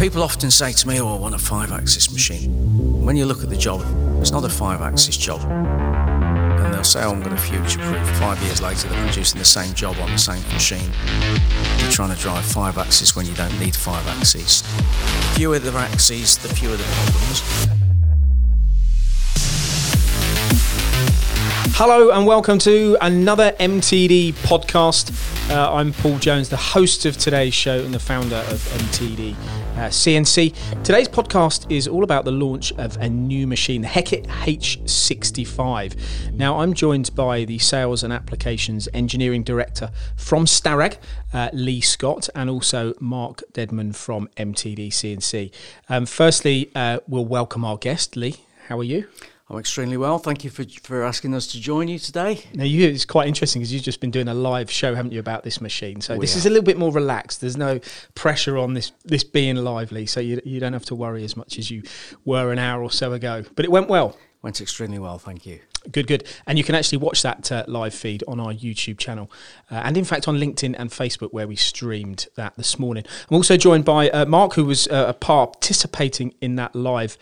People often say to me, oh, I want a five axis machine. When you look at the job, it's not a five axis job. And they'll say, oh, I'm going to future proof. Five years later, they're producing the same job on the same machine. You're trying to drive five axis when you don't need five axes. Fewer the axes, the fewer the problems. Hello and welcome to another MTD podcast. Uh, I'm Paul Jones, the host of today's show and the founder of MTD uh, CNC. Today's podcast is all about the launch of a new machine, the Heckert H65. Now, I'm joined by the Sales and Applications Engineering Director from Starrag, uh, Lee Scott, and also Mark Deadman from MTD CNC. Um, firstly, uh, we'll welcome our guest, Lee. How are you? I'm extremely well. Thank you for, for asking us to join you today. Now, you, it's quite interesting because you've just been doing a live show, haven't you, about this machine? So we this is a little bit more relaxed. There's no pressure on this this being lively, so you you don't have to worry as much as you were an hour or so ago. But it went well. Went extremely well. Thank you. Good, good. And you can actually watch that uh, live feed on our YouTube channel uh, and, in fact, on LinkedIn and Facebook, where we streamed that this morning. I'm also joined by uh, Mark, who was uh, participating in that live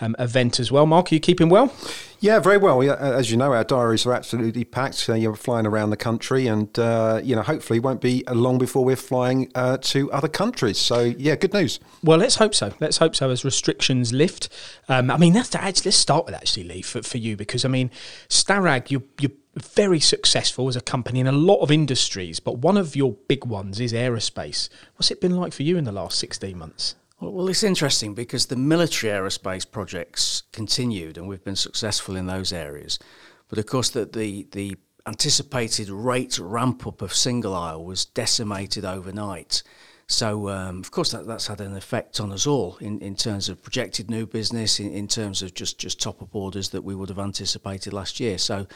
um, event as well. Mark, are you keeping well? Yeah, very well. As you know, our diaries are absolutely packed. Uh, you're flying around the country, and uh, you know, hopefully, it won't be long before we're flying uh, to other countries. So, yeah, good news. Well, let's hope so. Let's hope so as restrictions lift. Um, I mean, that's actually, let's start with actually, Lee, for, for you, because I mean, Starrag, you you very successful as a company in a lot of industries, but one of your big ones is aerospace. What's it been like for you in the last 16 months? Well, it's interesting because the military aerospace projects continued, and we've been successful in those areas. But of course, the the, the anticipated rate ramp up of single aisle was decimated overnight. So, um, of course, that, that's had an effect on us all in, in terms of projected new business, in, in terms of just, just top up orders that we would have anticipated last year. So,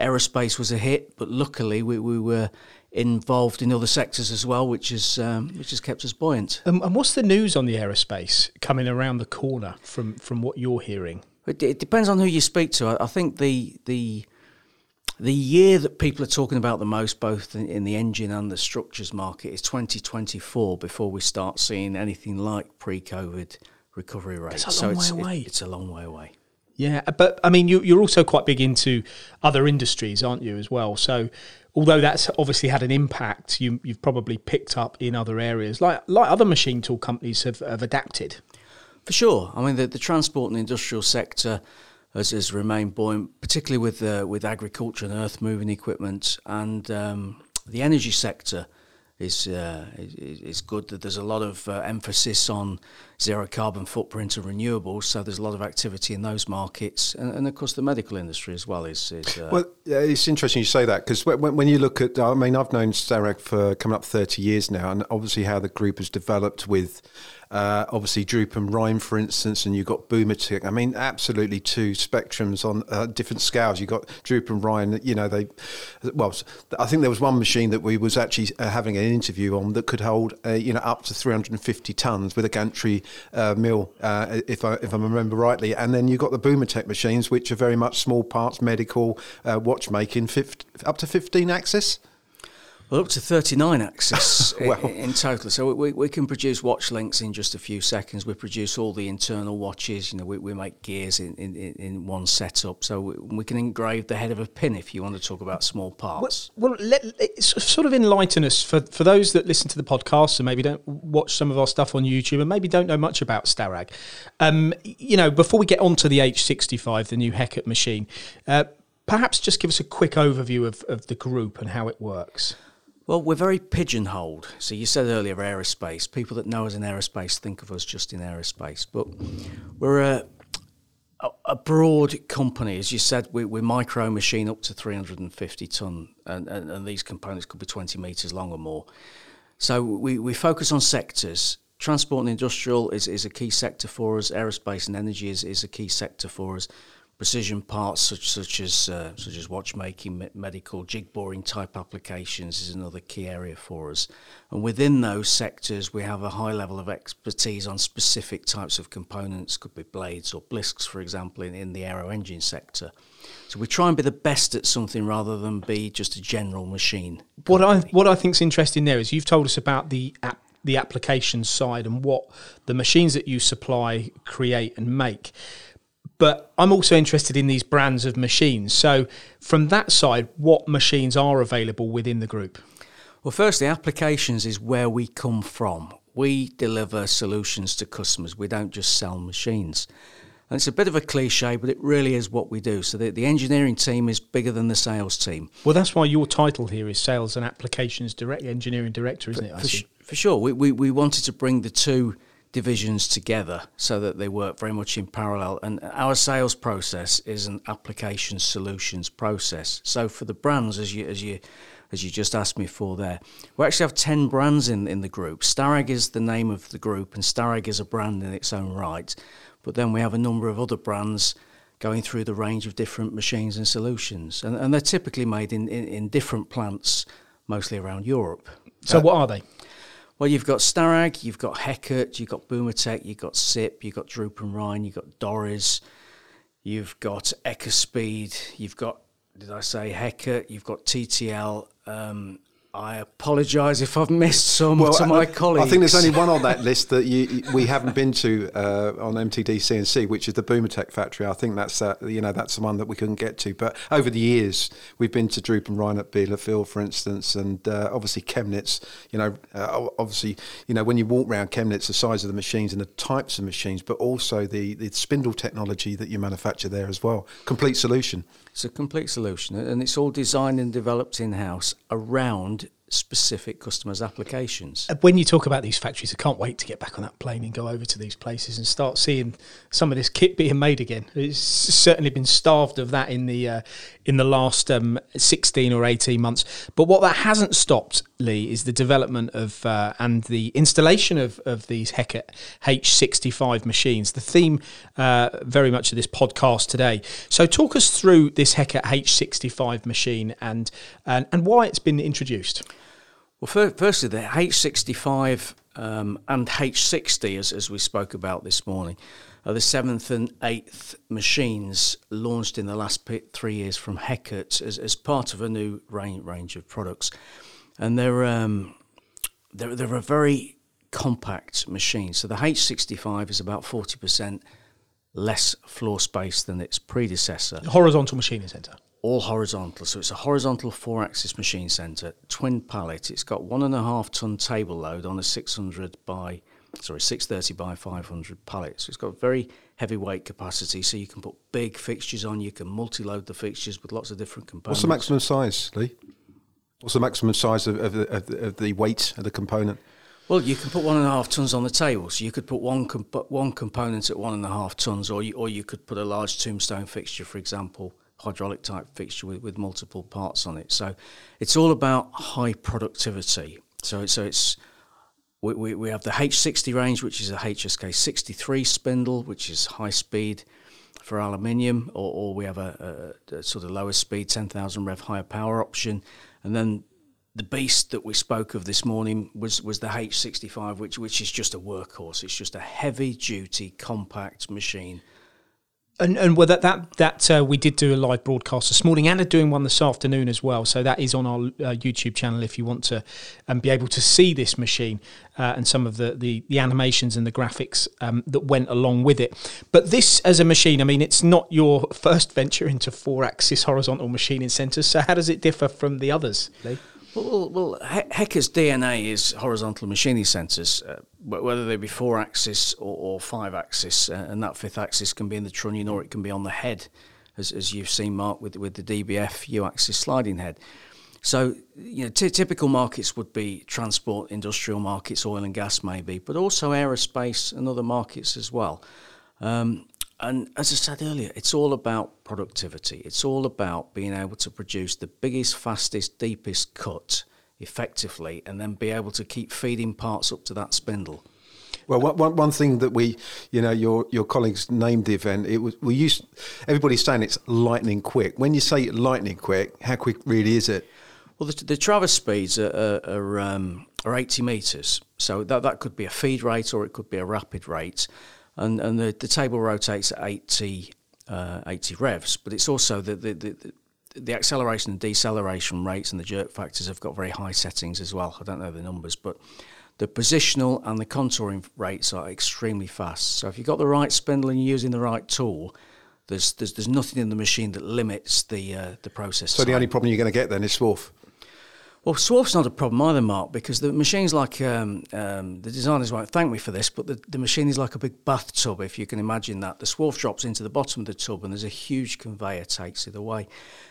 aerospace was a hit, but luckily we, we were involved in other sectors as well, which has um, which has kept us buoyant. Um, and what's the news on the aerospace coming around the corner from from what you're hearing? It, it depends on who you speak to. I, I, think the the the year that people are talking about the most, both in, in the engine and the structures market, is 2024. Before we start seeing anything like pre-COVID recovery rates, it's a long so way away. It, it's a long way away. Yeah, but I mean, you, you're also quite big into other industries, aren't you, as well? So, although that's obviously had an impact, you, have probably picked up in other areas, like like other machine tool companies have, have adapted. For sure, I mean, the, the transport and industrial sector has, has remained buoyant, particularly with uh, with agriculture and earth moving equipment, and um, the energy sector is uh, is good. That there's a lot of uh, emphasis on zero carbon footprint and renewables, so there's a lot of activity in those markets, and, and of course the medical industry as well is. is uh, well, it's interesting you say that because when, when, you look at, I mean, I've known Starrag for coming up 30 years now, and obviously how the group has developed with uh, obviously, Droop and Rein, for instance, and you've got Bumotec. I mean, absolutely two spectrums on uh, different scales. You've got Droop and Rein, you know, they, well, I think there was one machine that we was actually uh, having an interview on that could hold, uh, you know, up to 350 tons with a gantry uh, mill, uh, if, I, if I remember rightly. And then you've got the Bumotec machines, which are very much small parts, medical, watchmaking, 50, up to 15 axis. Well, up to 39 axis well. in, total. So we, we can produce watch links in just a few seconds. We produce all the internal watches. You know, we, we make gears in, in, in one setup. So we, we, can engrave the head of a pin if you want to talk about small parts. Well, well let, sort of enlighten us for, for those that listen to the podcast and maybe don't watch some of our stuff on YouTube and maybe don't know much about Starrag. Um, you know, before we get on to the H65, the new Heckert machine, uh, perhaps just give us a quick overview of, of the group and how it works. Well, we're very pigeonholed. So you said earlier aerospace. People that know us in aerospace think of us just in aerospace, but we're a, a, broad company. As you said, we, we micro machine up to 350 ton, and, and, and these components could be 20 meters long or more. So we, we focus on sectors. Transport and industrial is, is a key sector for us. Aerospace and energy is, is a key sector for us precision parts such such as uh, such as watchmaking, medical, jig boring type applications is another key area for us. And within those sectors, we have a high level of expertise on specific types of components, could be blades or blisks, for example, in, in the aero engine sector. So we try and be the best at something rather than be just a general machine. What I what I think is interesting there is you've told us about the app the application side and what the machines that you supply create and make. But I'm also interested in these brands of machines. So, from that side, what machines are available within the group? Well, firstly, applications is where we come from. We deliver solutions to customers. We don't just sell machines. And it's a bit of a cliche, but it really is what we do. So the, the engineering team is bigger than the sales team. Well, that's why your title here is Sales and Applications Direct Engineering Director, isn't it? For, for sure. We, we, we wanted to bring the two divisions together so that they work very much in parallel. And our sales process is an application solutions process. So for the brands, as you as you as you just asked me for there, we actually have ten brands in in the group. Starrag is the name of the group, and Starrag is a brand in its own right. But then we have a number of other brands going through the range of different machines and solutions. And, and they're typically made in, in, in different plants, mostly around Europe. So, uh, what are they? Well, you've got Starrag, you've got Heckert, you've got Bumotec, you've got SIP, you've got Droop and Rein, you've got Dörries, you've got Ecospeed, you've got, did I say Heckert, you've got TTL, um, I apologise if I've missed some well, to my I, colleagues. I think there's only one on that list that you, we haven't been to uh, on MTD CNC, which is the Bumotec factory. I think that's uh, you know that's the one that we couldn't get to. But over the years, we've been to Droop and Rein at Bielefeld, for instance, and uh, obviously Chemnitz. You know, uh, obviously, you know when you walk around Chemnitz, the size of the machines and the types of machines, but also the, the spindle technology that you manufacture there as well. Complete solution. It's a complete solution, and it's all designed and developed in house around specific customers' applications. Uh, when you talk about these factories, I can't wait to get back on that plane and go over to these places and start seeing some of this kit being made again. It's certainly been starved of that in the uh, in the last um, 16 or 18 months. But what that hasn't stopped, Lee, is the development of uh, and the installation of, of these Heckert H65 machines. The theme uh, very much of this podcast today. So talk us through this Heckert H65 machine and and, and why it's been introduced. Well, firstly, the H65 um, and H60, as, as we spoke about this morning, are the seventh and eighth machines launched in the last three years from Heckert as, as part of a new range, range of products. And they're, um, they're, they're a very compact machine. So the H65 is about 40% less floor space than its predecessor. Horizontal machining centre all horizontal. So it's a horizontal four axis machine centre, twin pallet. It's got one and a half ton table load on a 600 by, sorry, 630 by 500 pallet. So it's got very heavy weight capacity. So you can put big fixtures on, you can multi load the fixtures with lots of different components. What's the maximum size, Lee? What's the maximum size of, of, the, of, the, of the weight of the component? Well, you can put one and a half tons on the table, so you could put one comp- one component at one and a half tons, or you, or you could put a large tombstone fixture, for example, hydraulic type fixture with, with multiple parts on it. So it's all about high productivity. So so it's we, we, we have the H60 range, which is a HSK 63 spindle, which is high speed for aluminium, or, or we have a, a, a sort of lower speed 10,000 rev higher power option, and then the beast that we spoke of this morning was was the H65, which which is just a workhorse. It's just a heavy duty compact machine and and well, that that that uh, we did do a live broadcast this morning, and are doing one this afternoon as well. So that is on our uh, YouTube channel if you want to um, be able to see this machine uh, and some of the, the, the animations and the graphics um, that went along with it. But this as a machine, I mean, it's not your first venture into four axis horizontal machining centers. So how does it differ from the others, Lee? Well, well, Heckert's DNA is horizontal machining centres, uh, whether they be four axis or, or five axis, uh, and that fifth axis can be in the trunnion or it can be on the head, as, as you've seen, Mark, with with the DBF U axis sliding head. So, you know, t- typical markets would be transport, industrial markets, oil and gas, maybe, but also aerospace and other markets as well. Um, and as I said earlier, it's all about productivity. It's all about being able to produce the biggest, fastest, deepest cut effectively and then be able to keep feeding parts up to that spindle. Well, one, one thing that we, you know, your your colleagues named the event. It was we used everybody's saying it's lightning quick. When you say lightning quick, how quick really is it? Well, the, the traverse speeds are, are, are, um, are 80 metres, so that that could be a feed rate or it could be a rapid rate and and the, the table rotates at 80, uh, 80 revs, but it's also the, the, the the acceleration and deceleration rates and the jerk factors have got very high settings as well. I don't know the numbers, but the positional and the contouring rates are extremely fast. So if you've got the right spindle and you're using the right tool, there's there's, there's nothing in the machine that limits the uh, the process. So time. the only problem you're going to get then is swarf. Well, swarf's not a problem either, Mark, because the machine's like um, um, the designers won't thank me for this, but the, the machine is like a big bathtub, if you can imagine that. The swarf drops into the bottom of the tub, and there's a huge conveyor takes it away.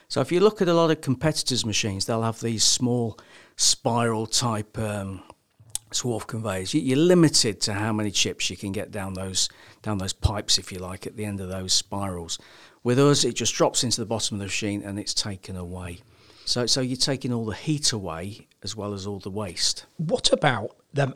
So if you look at a lot of competitors' machines, they'll have these small spiral type um, swarf conveyors. You're limited to how many chips you can get down those down those pipes, if you like, at the end of those spirals. With us, it just drops into the bottom of the machine and it's taken away. So, so you're taking all the heat away as well as all the waste. What about the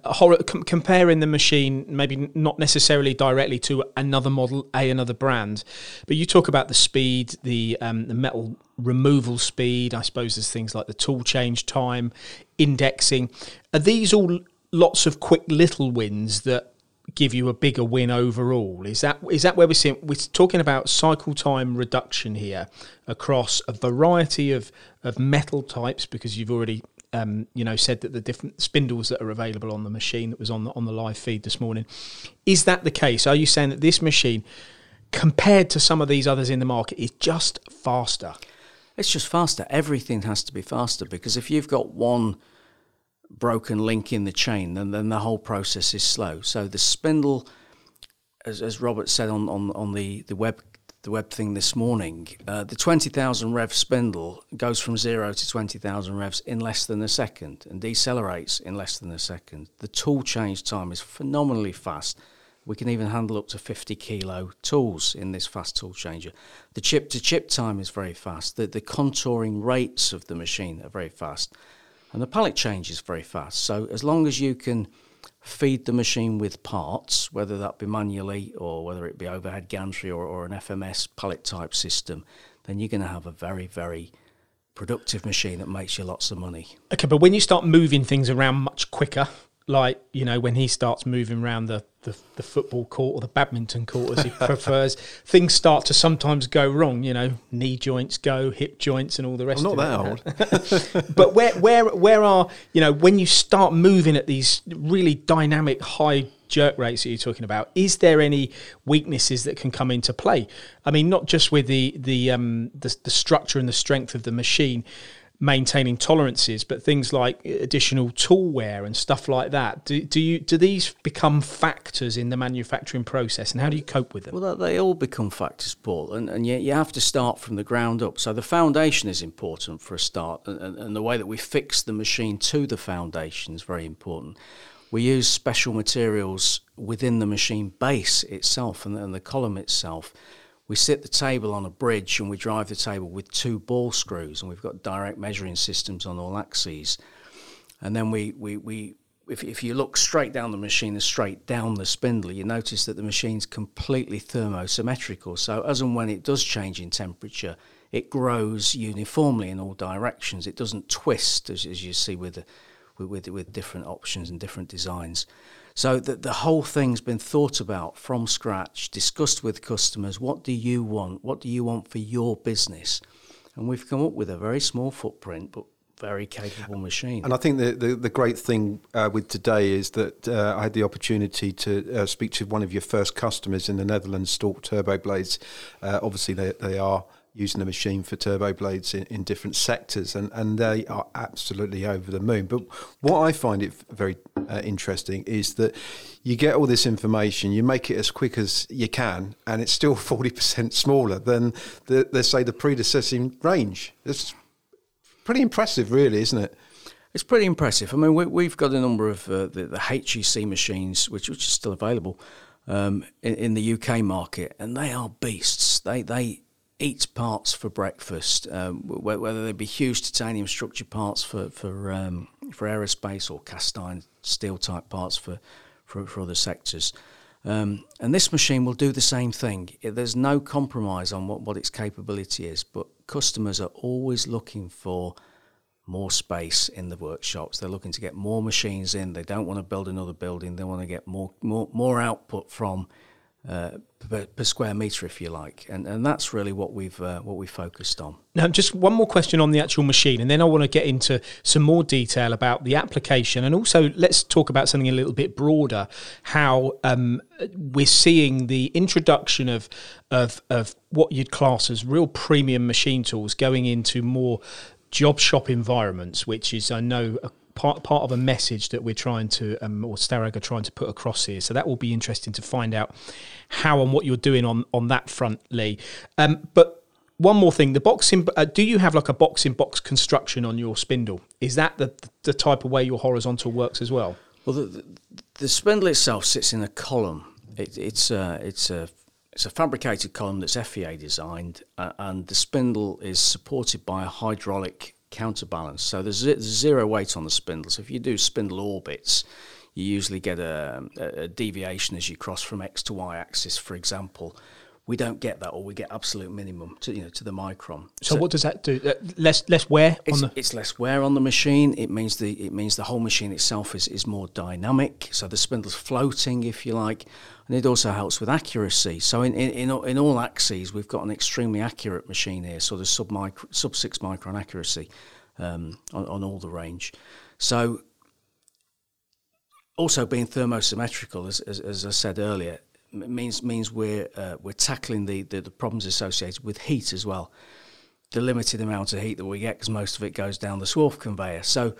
comparing the machine, maybe not necessarily directly to another model, a another brand, but you talk about the speed, the um, the metal removal speed. I suppose there's things like the tool change time, indexing. Are these all lots of quick little wins that give you a bigger win overall? Is that is that where we're seeing? We're talking about cycle time reduction here across a variety of of metal types because you've already um, you know said that the different spindles that are available on the machine that was on the on the live feed this morning. Is that the case? Are you saying that this machine, compared to some of these others in the market, is just faster? It's just faster. Everything has to be faster because if you've got one broken link in the chain, then, then the whole process is slow. So the spindle, as, as Robert said on, on, on the, the web the web thing this morning, uh, the 20,000 rev spindle goes from zero to 20,000 revs in less than a second and decelerates in less than a second. The tool change time is phenomenally fast. We can even handle up to 50 kilo tools in this fast tool changer. The chip to chip time is very fast. The, the contouring rates of the machine are very fast. And the pallet change is very fast. So as long as you can feed the machine with parts, whether that be manually or whether it be overhead gantry or, or an FMS pallet type system, then you're going to have a very, very productive machine that makes you lots of money. Okay, but when you start moving things around much quicker, like you know when he starts moving around the, the, the football court or the badminton court as he prefers things start to sometimes go wrong you know knee joints go hip joints and all the rest I'm not that old. But where where where are you know when you start moving at these really dynamic high jerk rates that you're talking about is there any weaknesses that can come into play? I mean not just with the the um the, the structure and the strength of the machine maintaining tolerances, but things like additional tool wear and stuff like that. Do, do you do these become factors in the manufacturing process, and how do you cope with them? Well, they all become factors, Paul, and, and yet you have to start from the ground up. So the foundation is important for a start, and, and the way that we fix the machine to the foundation is very important. We use special materials within the machine base itself and, and the column itself we sit the table on a bridge and we drive the table with two ball screws and we've got direct measuring systems on all axes. And then we, we, we if, if you look straight down the machine and straight down the spindle you notice that the machine's completely thermosymmetrical so as and when it does change in temperature it grows uniformly in all directions. It doesn't twist as, as you see with, the, with, with different options and different designs so the, the whole thing's been thought about from scratch, discussed with customers. What do you want? What do you want for your business? And we've come up with a very small footprint, but very capable machine. And I think the, the, the great thing uh, with today is that uh, I had the opportunity to uh, speak to one of your first customers in the Netherlands, Stork Turbo Blades. Uh, obviously, they, they are using the machine for turbo blades in, in different sectors, and, and they are absolutely over the moon. But what I find it very uh, interesting is that you get all this information, you make it as quick as you can, and it's still 40% smaller than, the, let's say, the predecessing range. It's pretty impressive, really, isn't it? It's pretty impressive. I mean, we, have got a number of uh, the, the HEC machines, which, which are still available um, in, in, the UK market, and they are beasts. They they eat parts for breakfast, um, whether they be huge titanium structure parts for for um, for aerospace or cast iron steel type parts for for, for other sectors. Um, and this machine will do the same thing. There's no compromise on what, what its capability is, but customers are always looking for more space in the workshops. They're looking to get more machines in. They don't want to build another building. They want to get more more more output from uh, per, per, square meter, if you like, and and that's really what we've uh, what we focused on. Now, just one more question on the actual machine, and then I want to get into some more detail about the application, and also let's talk about something a little bit broader: how um, we're seeing the introduction of of of what you'd class as real premium machine tools going into more job shop environments, which is I know part part of a message that we're trying to um, or Starrag are trying to put across here. So that will be interesting to find out how and what you're doing on on that front, Lee. Um, but one more thing, the boxing. Uh, do you have like a box in box construction on your spindle? Is that the the type of way your horizontal works as well? Well, the, the, the spindle itself sits in a column. It, it's a, it's a it's a fabricated column that's FEA designed, uh, and the spindle is supported by a hydraulic counterbalance. So there's zero weight on the spindle. So if you do spindle orbits, you usually get a, a deviation as you cross from X to Y axis, for example. We don't get that, or we get absolute minimum to you know to the micron. So, so what does that do? Uh, less less wear it's, on the. It's less wear on the machine. It means the it means the whole machine itself is, is more dynamic. So the spindle's floating, if you like, and it also helps with accuracy. So in in, in, in all axes, we've got an extremely accurate machine here. So there's sub micro, sub six micron accuracy um, on, on all the range. So also being thermosymmetrical, as, as, as I said earlier, means means we're uh, we're tackling the, the, the problems associated with heat as well. The limited amount of heat that we get, because most of it goes down the swarf conveyor. So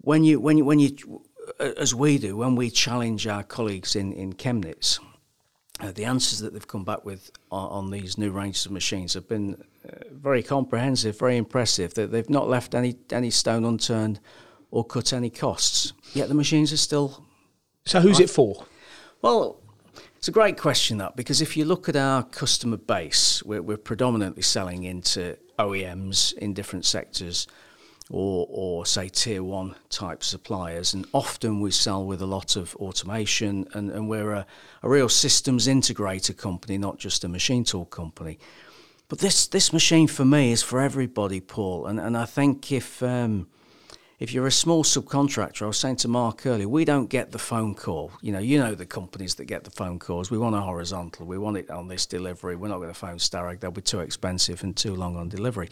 when you when you when you as we do when we challenge our colleagues in in Chemnitz, uh, the answers that they've come back with on, on these new ranges of machines have been uh, very comprehensive, very impressive. That they've not left any any stone unturned or cut any costs. Yet the machines are still. So who's it for? Well, it's a great question, that, because if you look at our customer base, we're, we're predominantly selling into OEMs in different sectors or, or say tier one type suppliers. And often we sell with a lot of automation, and, and we're a, a real systems integrator company, not just a machine tool company. But this, this machine for me is for everybody, Paul. And, and I think if. Um, if you're a small subcontractor, I was saying to Mark earlier, we don't get the phone call. You know, you know the companies that get the phone calls. We want a horizontal. We want it on this delivery. We're not going to phone Starrag. They'll be too expensive and too long on delivery.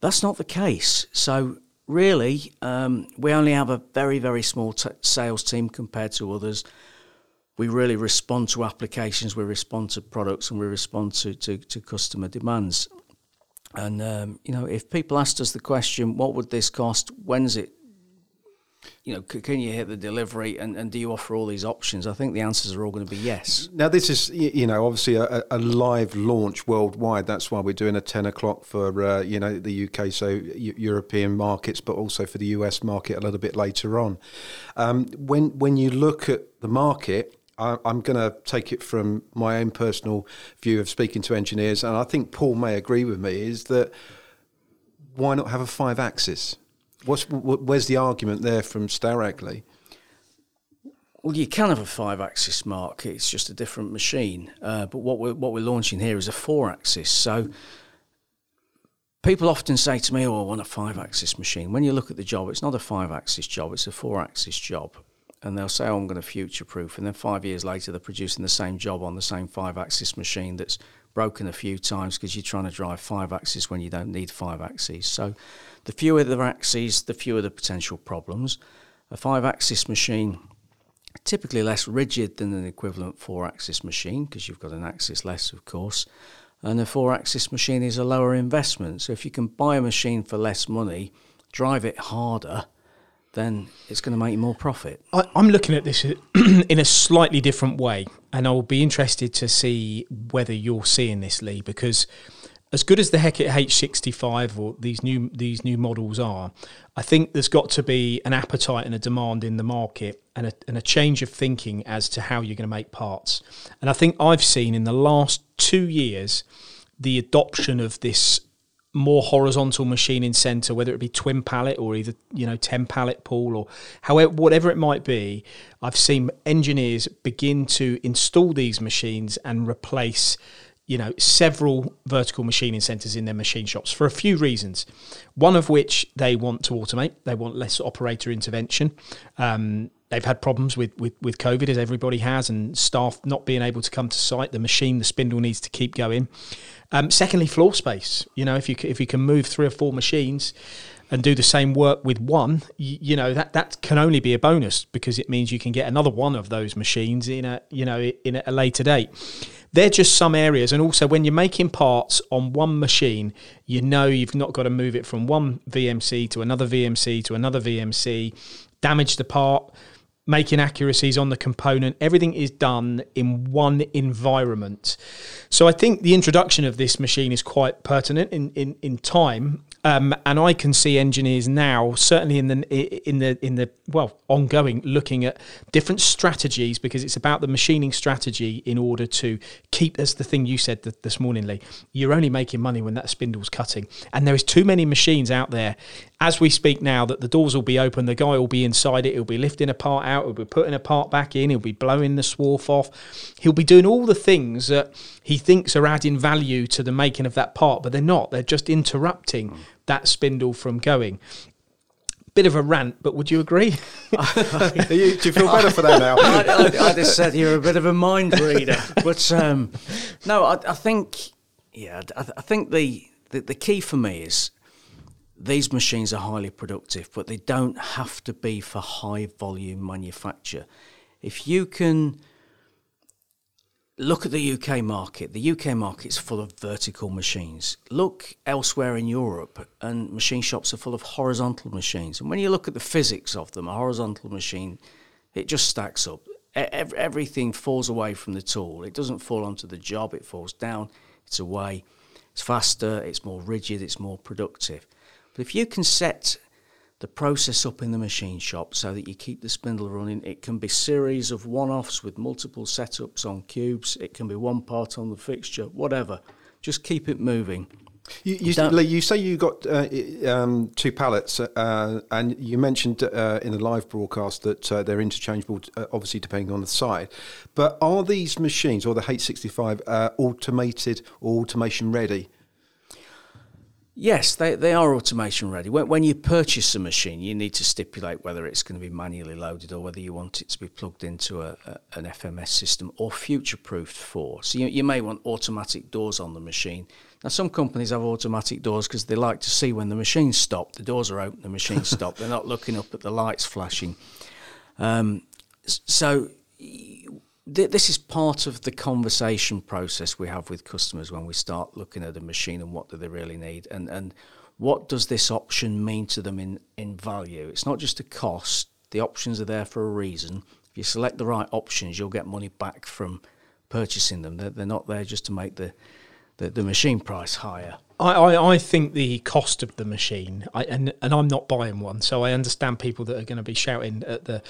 That's not the case. So really, um, we only have a very, very small t- sales team compared to others. We really respond to applications, we respond to products, and we respond to, to, to customer demands. And um, you know, if people asked us the question, "What would this cost? When's it?" You know, can you hit the delivery, and, and do you offer all these options? I think the answers are all going to be yes. Now, this is you know obviously a, a live launch worldwide. That's why we're doing a ten o'clock for uh, you know the UK, so European markets, but also for the US market a little bit later on. Um, when when you look at the market, I, am going to take it from my own personal view of speaking to engineers, and I think Paul may agree with me, is that why not have a five axis? What's, where's the argument there from Starrag Well, you can have a five-axis mark. It's just a different machine. Uh, but what we're what we're launching here is a four-axis. So people often say to me, "Oh, I want a five-axis machine." When you look at the job, it's not a five-axis job; it's a four-axis job and they'll say, oh, I'm going to future proof. And then five years later, they're producing the same job on the same five axis machine that's broken a few times because you're trying to drive five axes when you don't need five axes. So the fewer the axes, the fewer the potential problems. A five axis machine typically less rigid than an equivalent four axis machine because you've got an axis less, of course. And a four axis machine is a lower investment. So if you can buy a machine for less money, drive it harder, then it's going to make you more profit. I, am looking at this in a slightly different way, and I'll be interested to see whether you're seeing this, Lee, because as good as the Heckert H65 or these new these new models are, I think there's got to be an appetite and a demand in the market and a, and a change of thinking as to how you're going to make parts. And I think I've seen in the last two years the adoption of this more horizontal machining center, whether it be twin pallet or either you know ten pallet pool or however whatever it might be, I've seen engineers begin to install these machines and replace you know several vertical machining centers in their machine shops for a few reasons. One of which they want to automate, they want less operator intervention. Um, they've had problems with, with, with COVID, as everybody has, and staff not being able to come to site. The machine, the spindle needs to keep going. Um, secondly, floor space. You know, if you if you can move three or four machines and do the same work with one, you, you, know that that can only be a bonus because it means you can get another one of those machines in a you know in a later date. They're just some areas, and also when you're making parts on one machine, you know you've not got to move it from one VMC to another VMC to another VMC, damage the part making accuracies on the component. Everything is done in one environment. So I think the introduction of this machine is quite pertinent in, in, in time um, and I can see engineers now, certainly in the in the in the well ongoing, looking at different strategies because it's about the machining strategy in order to keep. That's the thing you said this morning, Lee. You're only making money when that spindle's cutting, and there is too many machines out there as we speak now that the doors will be open, the guy will be inside it, he'll be lifting a part out, he'll be putting a part back in, he'll be blowing the swarf off, he'll be doing all the things that he thinks are adding value to the making of that part, but they're not. They're just interrupting that spindle from going. Bit of a rant, but would you agree? you, do you feel better for that now? I, I, I, just said you're a bit of a mind reader, but um, no, I, I, think yeah, I, think the, the the key for me is these machines are highly productive, but they don't have to be for high volume manufacture. If you can look at the UK market, the UK market is full of vertical machines. Look elsewhere in Europe, and machine shops are full of horizontal machines. And when you look at the physics of them, a horizontal machine, it just stacks up. Everything falls away from the tool. It doesn't fall onto the job, it falls down, it's away. It's faster, it's more rigid, it's more productive. But if you can set the process up in the machine shop so that you keep the spindle running, it can be series of one-offs with multiple setups on cubes. It can be one part on the fixture, whatever. Just keep it moving. You, you, you say you got uh, um, two pallets, uh, and you mentioned uh, in the live broadcast that uh, they're interchangeable, uh, obviously depending on the side. But are these machines or the H65 uh, automated or automation ready? Yes, they, they are automation ready. When, when you purchase a machine, you need to stipulate whether it's going to be manually loaded or whether you want it to be plugged into a, a an FMS system or future proofed for. So you, you may want automatic doors on the machine. Now, some companies have automatic doors because they like to see when the machine's stopped. The doors are open, the machine's stopped. They're not looking up at the lights flashing. Um, so this is part of the conversation process we have with customers when we start looking at a machine and what do they really need and and what does this option mean to them in in value? It's not just a cost. The options are there for a reason. If you select the right options you'll get money back from purchasing them. They're, they're not there just to make the, the, the machine price higher. I, I, I, think the cost of the machine, I, and and I'm not buying one, so I understand people that are going to be shouting at the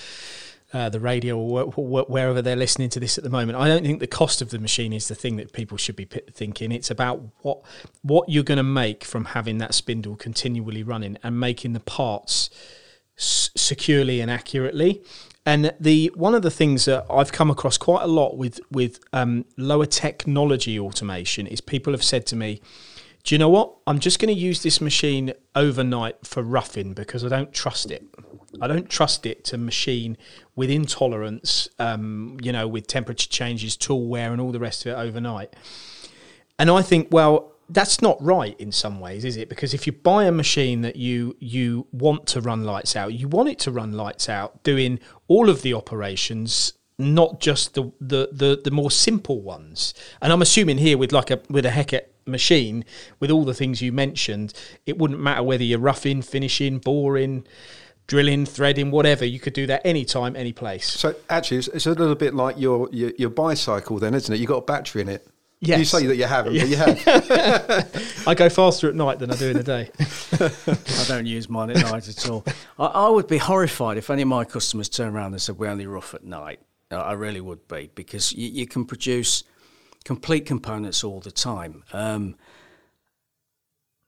uh, the radio or wh- wherever they're listening to this at the moment. I don't think the cost of the machine is the thing that people should be p- thinking. It's about what what you're going to make from having that spindle continually running and making the parts s- securely and accurately. And the one of the things that I've come across quite a lot with with um, lower technology automation is people have said to me, "Do you know what? I'm just going to use this machine overnight for roughing because I don't trust it." I don't trust it to machine with intolerance, um, you know, with temperature changes, tool wear, and all the rest of it overnight. And I think, well, that's not right in some ways, is it? Because if you buy a machine that you you want to run lights out, you want it to run lights out, doing all of the operations, not just the the the, the more simple ones. And I'm assuming here with like a with a Heckert machine, with all the things you mentioned, it wouldn't matter whether you're roughing, finishing, boring drilling, threading, whatever. You could do that anytime, any place. So actually, it's, it's a little bit like your, your, your bicycle, then, isn't it? You have got a battery in it. Yes. You say that you haven't, but you have. I go faster at night than I do in the day. I don't use mine at night at all. I, I, would be horrified if any of my customers turned around and said we only rough at night. I really would be because you, you can produce complete components all the time. Um,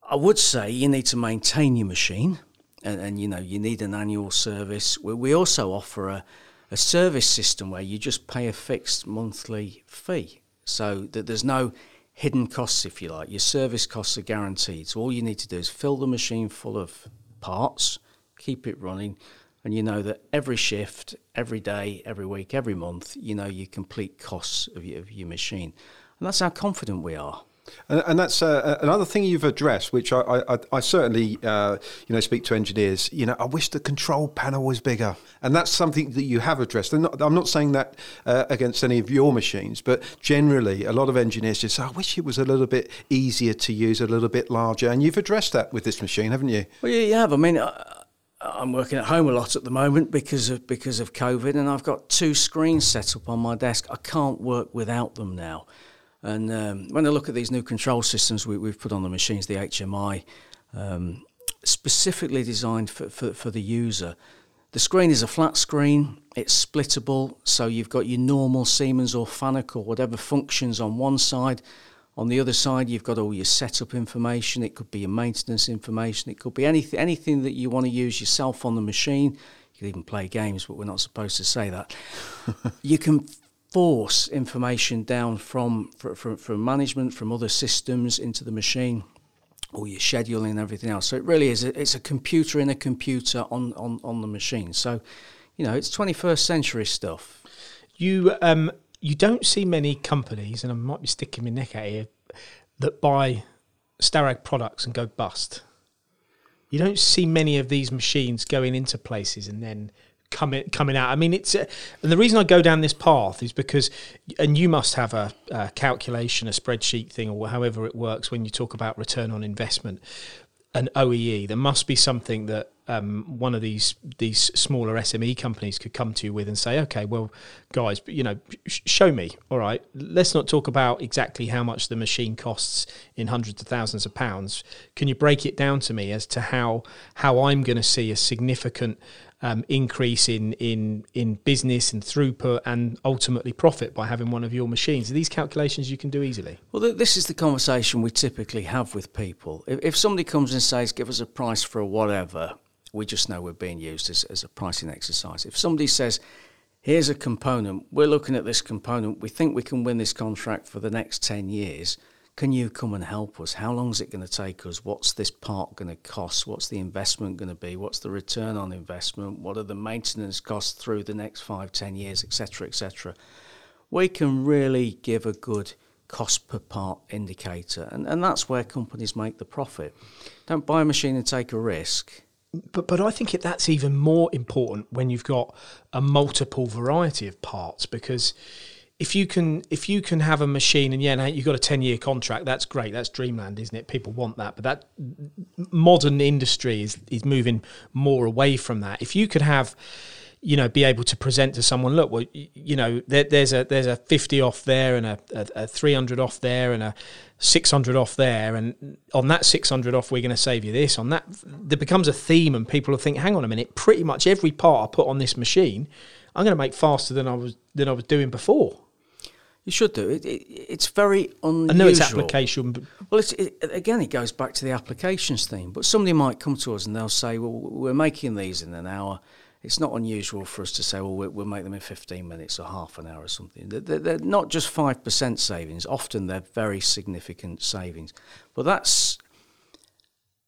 I would say you need to maintain your machine and, and you know you need an annual service. We, we also offer a, a service system where you just pay a fixed monthly fee, so that there's no hidden costs, if you like. Your service costs are guaranteed. So all you need to do is fill the machine full of parts, keep it running, and you know that every shift, every day, every week, every month, you know your complete costs of your, of your machine. And that's how confident we are. And, and that's uh, another thing you've addressed, which I, I, I certainly, uh, you know, speak to engineers. You know, I wish the control panel was bigger, and that's something that you have addressed. Not, I'm not saying that uh, against any of your machines, but generally, a lot of engineers just say, "I wish it was a little bit easier to use, a little bit larger." And you've addressed that with this machine, haven't you? Well, yeah, you have. I mean. I'm working at home a lot at the moment because of because of COVID, and I've got two screens set up on my desk. I can't work without them now. And um, when I look at these new control systems we, have put on the machines, the HMI, um, specifically designed for, for, for, the user, the screen is a flat screen, it's splittable, so you've got your normal Siemens or Fanuc or whatever functions on one side. On the other side, you've got all your setup information. It could be your maintenance information. It could be anything, anything that you want to use yourself on the machine. You could even play games, but we're not supposed to say that. you can force information down from, from, from management, from other systems into the machine, all your scheduling and everything else. So it really is, a, it's a computer in a computer on, on, on the machine. So, you know, it's 21st century stuff. You, um, you don't see many companies, and I might be sticking my neck out here, that buy Starrag products and go bust. You don't see many of these machines going into places and then coming coming out. I mean, it's uh, and the reason I go down this path is because, and you must have a, a, calculation, a spreadsheet thing, or however it works when you talk about return on investment, an OEE. There must be something that um, one of these these smaller SME companies could come to you with and say, okay, well, guys, you know, sh- show me. All right, let's not talk about exactly how much the machine costs in hundreds of thousands of pounds. Can you break it down to me as to how how I'm going to see a significant um, increase in, in in business and throughput and ultimately profit by having one of your machines. Are these calculations you can do easily? Well, th- this is the conversation we typically have with people. If, if somebody comes and says, "Give us a price for whatever," we just know we're being used as, as a pricing exercise. If somebody says, "Here's a component, we're looking at this component, we think we can win this contract for the next ten years," Can you come and help us? How long is it going to take us? What's this part going to cost? What's the investment going to be? What's the return on investment? What are the maintenance costs through the next five, ten years, etc., etc.? We can really give a good cost per part indicator, and, and that's where companies make the profit. Don't buy a machine and take a risk. But but I think it, that's even more important when you've got a multiple variety of parts because if you can if you can have a machine and yeah, you've got a ten year contract, that's great. That's dreamland, isn't it? People want that, but that modern industry is is moving more away from that. If you could have you know, be able to present to someone, look, well, you know, there, there's a there's a fifty off there and a, a, a three hundred off there and a six hundred off there, and on that six hundred off, we're going to save you this. On that, there becomes a theme, and people will think, hang on a minute, pretty much every part I put on this machine, I'm going to make faster than I was than I was doing before. You should do it. it it's very unusual. I know it's application. But well, it's, it, again, it goes back to the applications theme. But somebody might come to us and they'll say, "Well, we're making these in an hour." It's not unusual for us to say, "Well, we'll make them in 15 minutes or half an hour or something." They're, they're not just five percent savings. Often they're very significant savings. But that's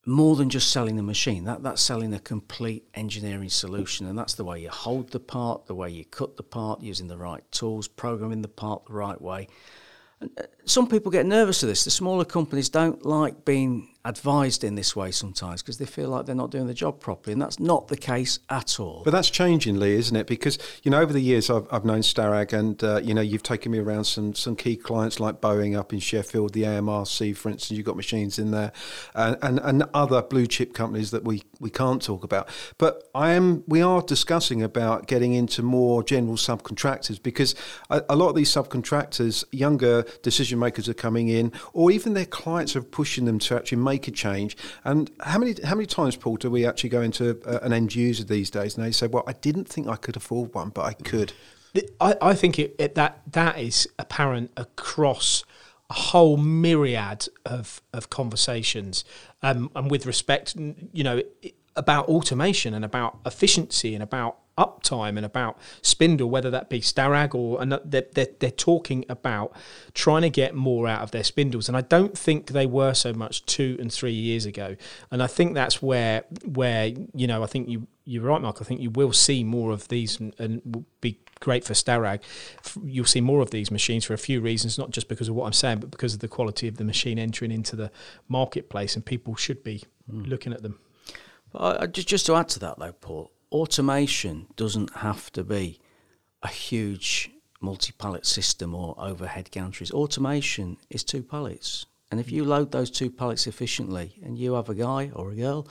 more than just selling the machine. That that's selling a complete engineering solution, and that's the way you hold the part, the way you cut the part, using the right tools, programming the part the right way. And uh, some people get nervous of this. The smaller companies don't like being advised in this way sometimes because they feel like they're not doing the job properly, and that's not the case at all. But that's changing, Lee, isn't it? Because you know, over the years, I've, I've known Starrag, and uh, you know, you've taken me around some some key clients like Boeing up in Sheffield, the AMRC, for instance. You've got machines in there, and and, and other blue chip companies that we, we can't talk about. But I am we are discussing about getting into more general subcontractors because a, a lot of these subcontractors, younger decision makers are coming in, or even their clients are pushing them to actually make make a change. And how many how many times, Paul, do we actually go into uh, an end user these days and they say, "Well, I didn't think I could afford one, but I could." I, I think it, it, that that is apparent across a whole myriad of of conversations, um, and with respect, you know, about automation and about efficiency and about uptime and about spindle, whether that be Starrag or they're, they're, they're talking about trying to get more out of their spindles. And I don't think they were so much two and three years ago. And I think that's where where you know I think you you're right, Mark. I think you will see more of these, and, and will be great for Starrag. You'll see more of these machines for a few reasons, not just because of what I'm saying, but because of the quality of the machine entering into the marketplace, and people should be hmm. looking at them. But I, I- just, just to add to that, though, Paul, automation doesn't have to be a huge multi pallet system or overhead gantries. Automation is two pallets. And if you load those two pallets efficiently and you have a guy or a girl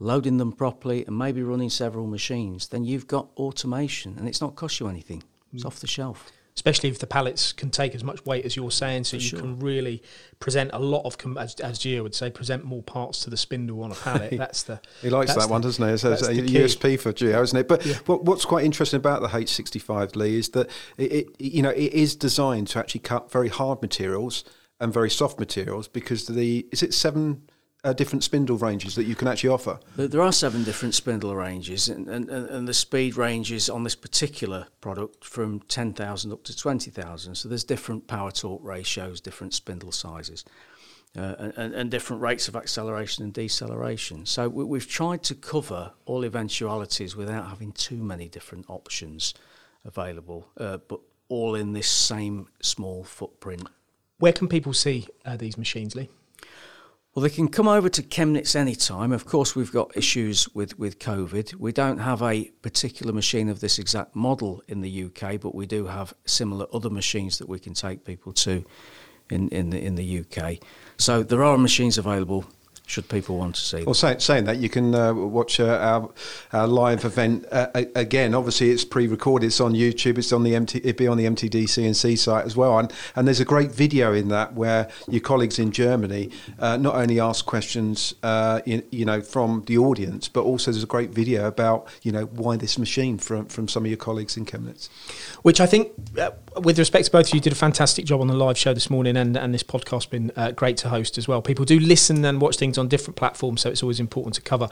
loading them properly and maybe running several machines, then you've got automation and it's not cost you anything. It's mm. off the shelf. Especially if the pallets can take as much weight as you're saying, so you sure. can really present a lot of, com- as, as Gio would say, present more parts to the spindle on a pallet. That's the He likes that one, the- doesn't he? It's, it's a. USP for Geo, isn't it? But what, what's quite interesting about the H65 Lee is that it, it, you know, it is designed to actually cut very hard materials and very soft materials because the is it seven uh, different spindle ranges that you can actually offer. There- There are seven different spindle ranges, and, and, and and the speed ranges on this particular product from 10,000 up to 20,000. So there's different power torque ratios, different spindle sizes, uh, and- and, and different rates of acceleration and deceleration. So we, we've tried to cover all eventualities without having too many different options available, uh, but all in this same small footprint Where can people see uh, these machines, Lee? Well, they can come over to Chemnitz anytime. Of course, we've got issues with, with COVID. We don't have a particular machine of this exact model in the UK, but we do have similar other machines that we can take people to in, in, the, in the UK. So there are machines available should people want to see them. Well, say, saying that, you can uh, watch uh, our, our live event uh, again. Obviously, it's pre-recorded. It's on YouTube. It's on the MT, it'd be on the MTD CNC site as well. And and there's a great video in that where your colleagues in Germany uh, not only ask questions, uh, in, you know, from the audience, but also there's a great video about you know why this machine from from some of your colleagues in Chemnitz. Which I think, uh, with respect to both of you, did a fantastic job on the live show this morning, and, and this podcast's been uh, great to host as well. People do listen and watch things on different platforms, so it's always important to cover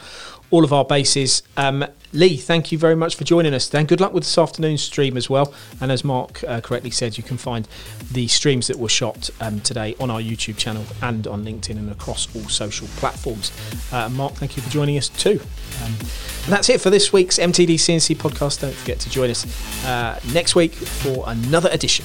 all of our bases. Um, Lee, thank you very much for joining us. Then good luck with this afternoon's stream as well. And as Mark uh, correctly said, you can find the streams that were shot um, today on our YouTube channel and on LinkedIn and across all social platforms. Uh, Mark, thank you for joining us too. Um, and that's it for this week's MTD CNC podcast. Don't forget to join us uh, next week for another edition.